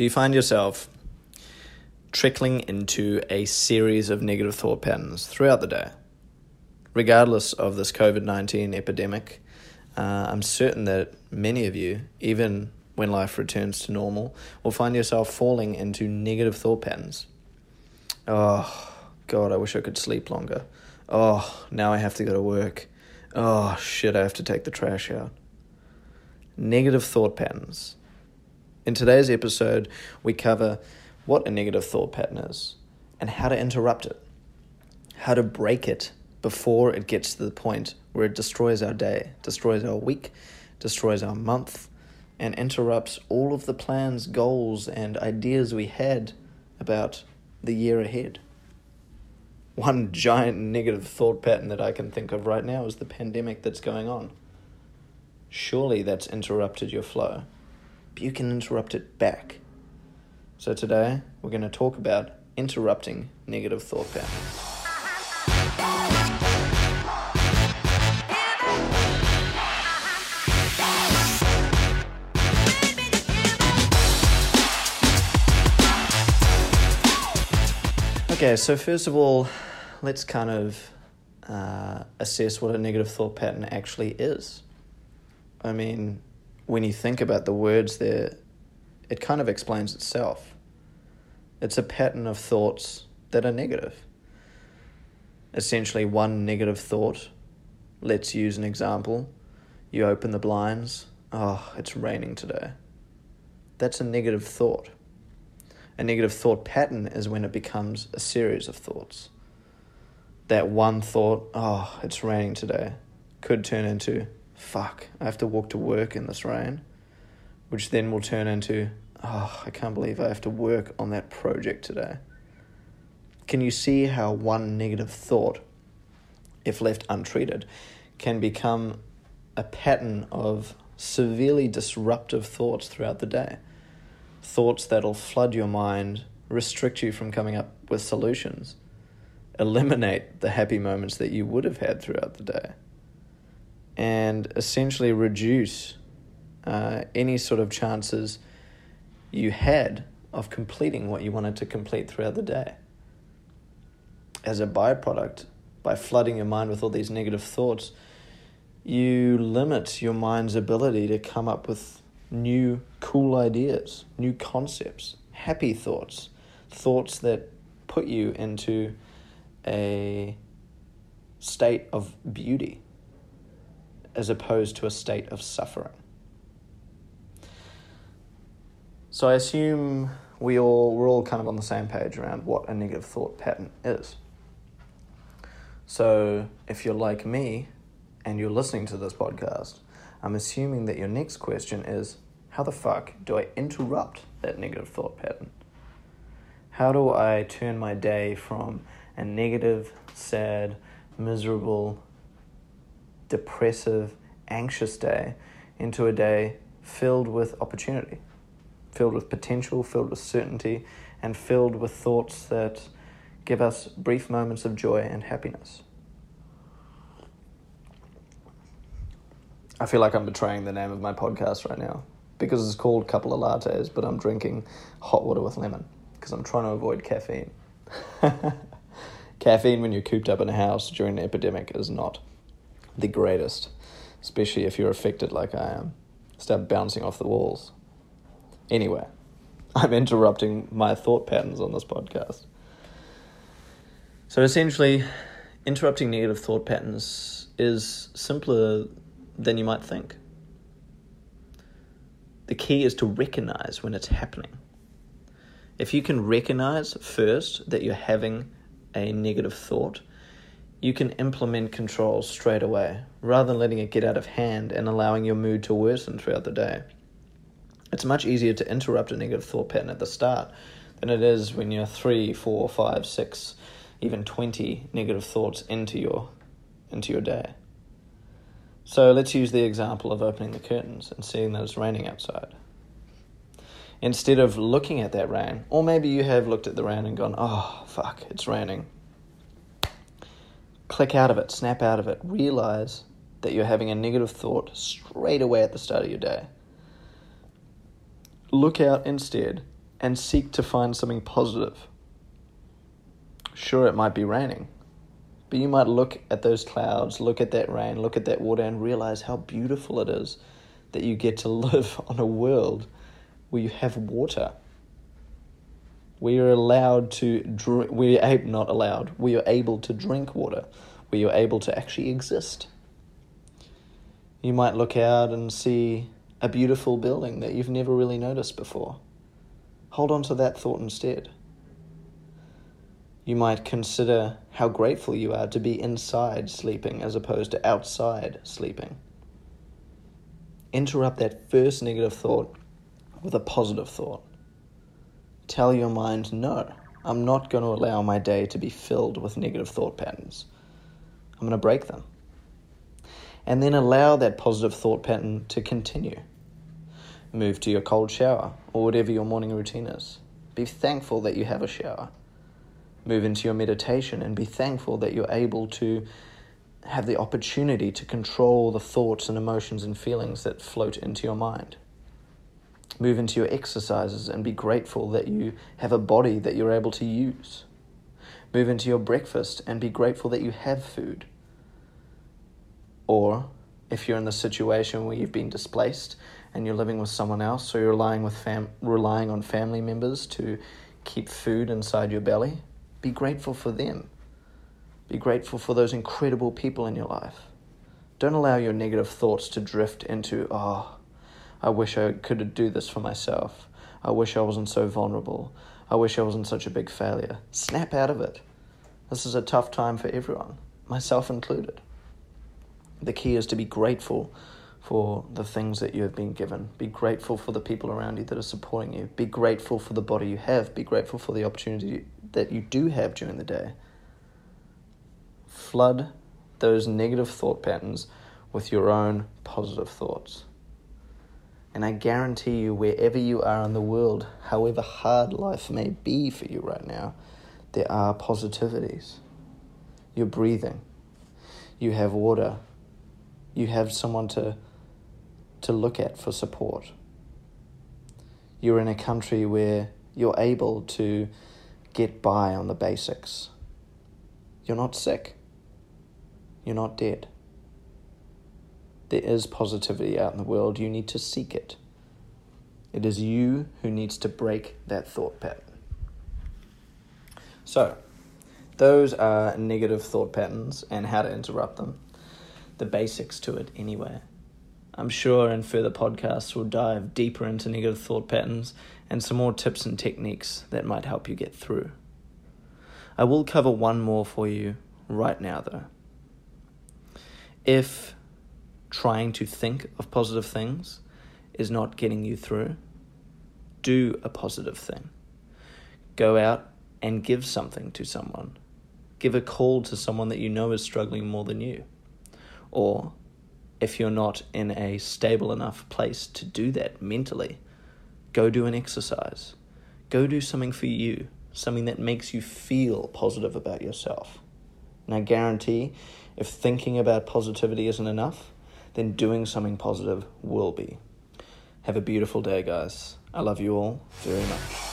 Do you find yourself trickling into a series of negative thought patterns throughout the day? Regardless of this COVID 19 epidemic, uh, I'm certain that many of you, even when life returns to normal, will find yourself falling into negative thought patterns. Oh, God, I wish I could sleep longer. Oh, now I have to go to work. Oh, shit, I have to take the trash out. Negative thought patterns. In today's episode, we cover what a negative thought pattern is and how to interrupt it, how to break it before it gets to the point where it destroys our day, destroys our week, destroys our month, and interrupts all of the plans, goals, and ideas we had about the year ahead. One giant negative thought pattern that I can think of right now is the pandemic that's going on. Surely that's interrupted your flow, but you can interrupt it back. So today we're going to talk about interrupting negative thought patterns. Okay, so first of all, let's kind of uh, assess what a negative thought pattern actually is. I mean, when you think about the words there, it kind of explains itself. It's a pattern of thoughts that are negative. Essentially, one negative thought. Let's use an example. You open the blinds. Oh, it's raining today. That's a negative thought. A negative thought pattern is when it becomes a series of thoughts. That one thought, oh, it's raining today, could turn into, fuck, I have to walk to work in this rain, which then will turn into, oh, I can't believe I have to work on that project today. Can you see how one negative thought, if left untreated, can become a pattern of severely disruptive thoughts throughout the day? thoughts that'll flood your mind, restrict you from coming up with solutions, eliminate the happy moments that you would have had throughout the day, and essentially reduce uh, any sort of chances you had of completing what you wanted to complete throughout the day. As a byproduct, by flooding your mind with all these negative thoughts, you limit your mind's ability to come up with new cool ideas, new concepts, happy thoughts, thoughts that put you into a state of beauty as opposed to a state of suffering. So I assume we all we're all kind of on the same page around what a negative thought pattern is. So if you're like me and you're listening to this podcast, I'm assuming that your next question is how the fuck do I interrupt that negative thought pattern? How do I turn my day from a negative, sad, miserable, depressive, anxious day into a day filled with opportunity, filled with potential, filled with certainty, and filled with thoughts that give us brief moments of joy and happiness? I feel like I'm betraying the name of my podcast right now because it's called couple of lattes, but I'm drinking hot water with lemon because I'm trying to avoid caffeine. caffeine when you're cooped up in a house during an epidemic is not the greatest, especially if you're affected like I am. Start bouncing off the walls. Anyway, I'm interrupting my thought patterns on this podcast. So essentially, interrupting negative thought patterns is simpler than you might think. The key is to recognize when it's happening. If you can recognize first that you're having a negative thought, you can implement control straight away rather than letting it get out of hand and allowing your mood to worsen throughout the day. It's much easier to interrupt a negative thought pattern at the start than it is when you're three, four, five, six, even 20 negative thoughts into your, into your day. So let's use the example of opening the curtains and seeing that it's raining outside. Instead of looking at that rain, or maybe you have looked at the rain and gone, oh, fuck, it's raining. Click out of it, snap out of it, realize that you're having a negative thought straight away at the start of your day. Look out instead and seek to find something positive. Sure, it might be raining, but you might look at those clouds, look at that rain, look at that water, and realize how beautiful it is that you get to live on a world where you have water. We are allowed to drink, we are not allowed, we are able to drink water. We are able to actually exist. You might look out and see a beautiful building that you've never really noticed before. Hold on to that thought instead. You might consider how grateful you are to be inside sleeping as opposed to outside sleeping. Interrupt that first negative thought with a positive thought. Tell your mind, no, I'm not going to allow my day to be filled with negative thought patterns. I'm going to break them. And then allow that positive thought pattern to continue. Move to your cold shower or whatever your morning routine is. Be thankful that you have a shower. Move into your meditation and be thankful that you're able to have the opportunity to control the thoughts and emotions and feelings that float into your mind. Move into your exercises and be grateful that you have a body that you're able to use. Move into your breakfast and be grateful that you have food. Or if you're in the situation where you've been displaced and you're living with someone else, or you're relying, with fam- relying on family members to keep food inside your belly, be grateful for them. Be grateful for those incredible people in your life. Don't allow your negative thoughts to drift into, oh, I wish I could do this for myself. I wish I wasn't so vulnerable. I wish I wasn't such a big failure. Snap out of it. This is a tough time for everyone, myself included. The key is to be grateful for the things that you have been given. Be grateful for the people around you that are supporting you. Be grateful for the body you have. Be grateful for the opportunity that you do have during the day. Flood those negative thought patterns with your own positive thoughts. And I guarantee you, wherever you are in the world, however hard life may be for you right now, there are positivities. You're breathing, you have water, you have someone to, to look at for support. You're in a country where you're able to get by on the basics. You're not sick. You're not dead. There is positivity out in the world. You need to seek it. It is you who needs to break that thought pattern. So, those are negative thought patterns and how to interrupt them. The basics to it, anyway. I'm sure in further podcasts we'll dive deeper into negative thought patterns and some more tips and techniques that might help you get through. I will cover one more for you right now, though. If trying to think of positive things is not getting you through, do a positive thing. Go out and give something to someone. Give a call to someone that you know is struggling more than you. Or, if you're not in a stable enough place to do that mentally, go do an exercise. Go do something for you, something that makes you feel positive about yourself. And I guarantee if thinking about positivity isn't enough, then doing something positive will be. Have a beautiful day, guys. I love you all very much.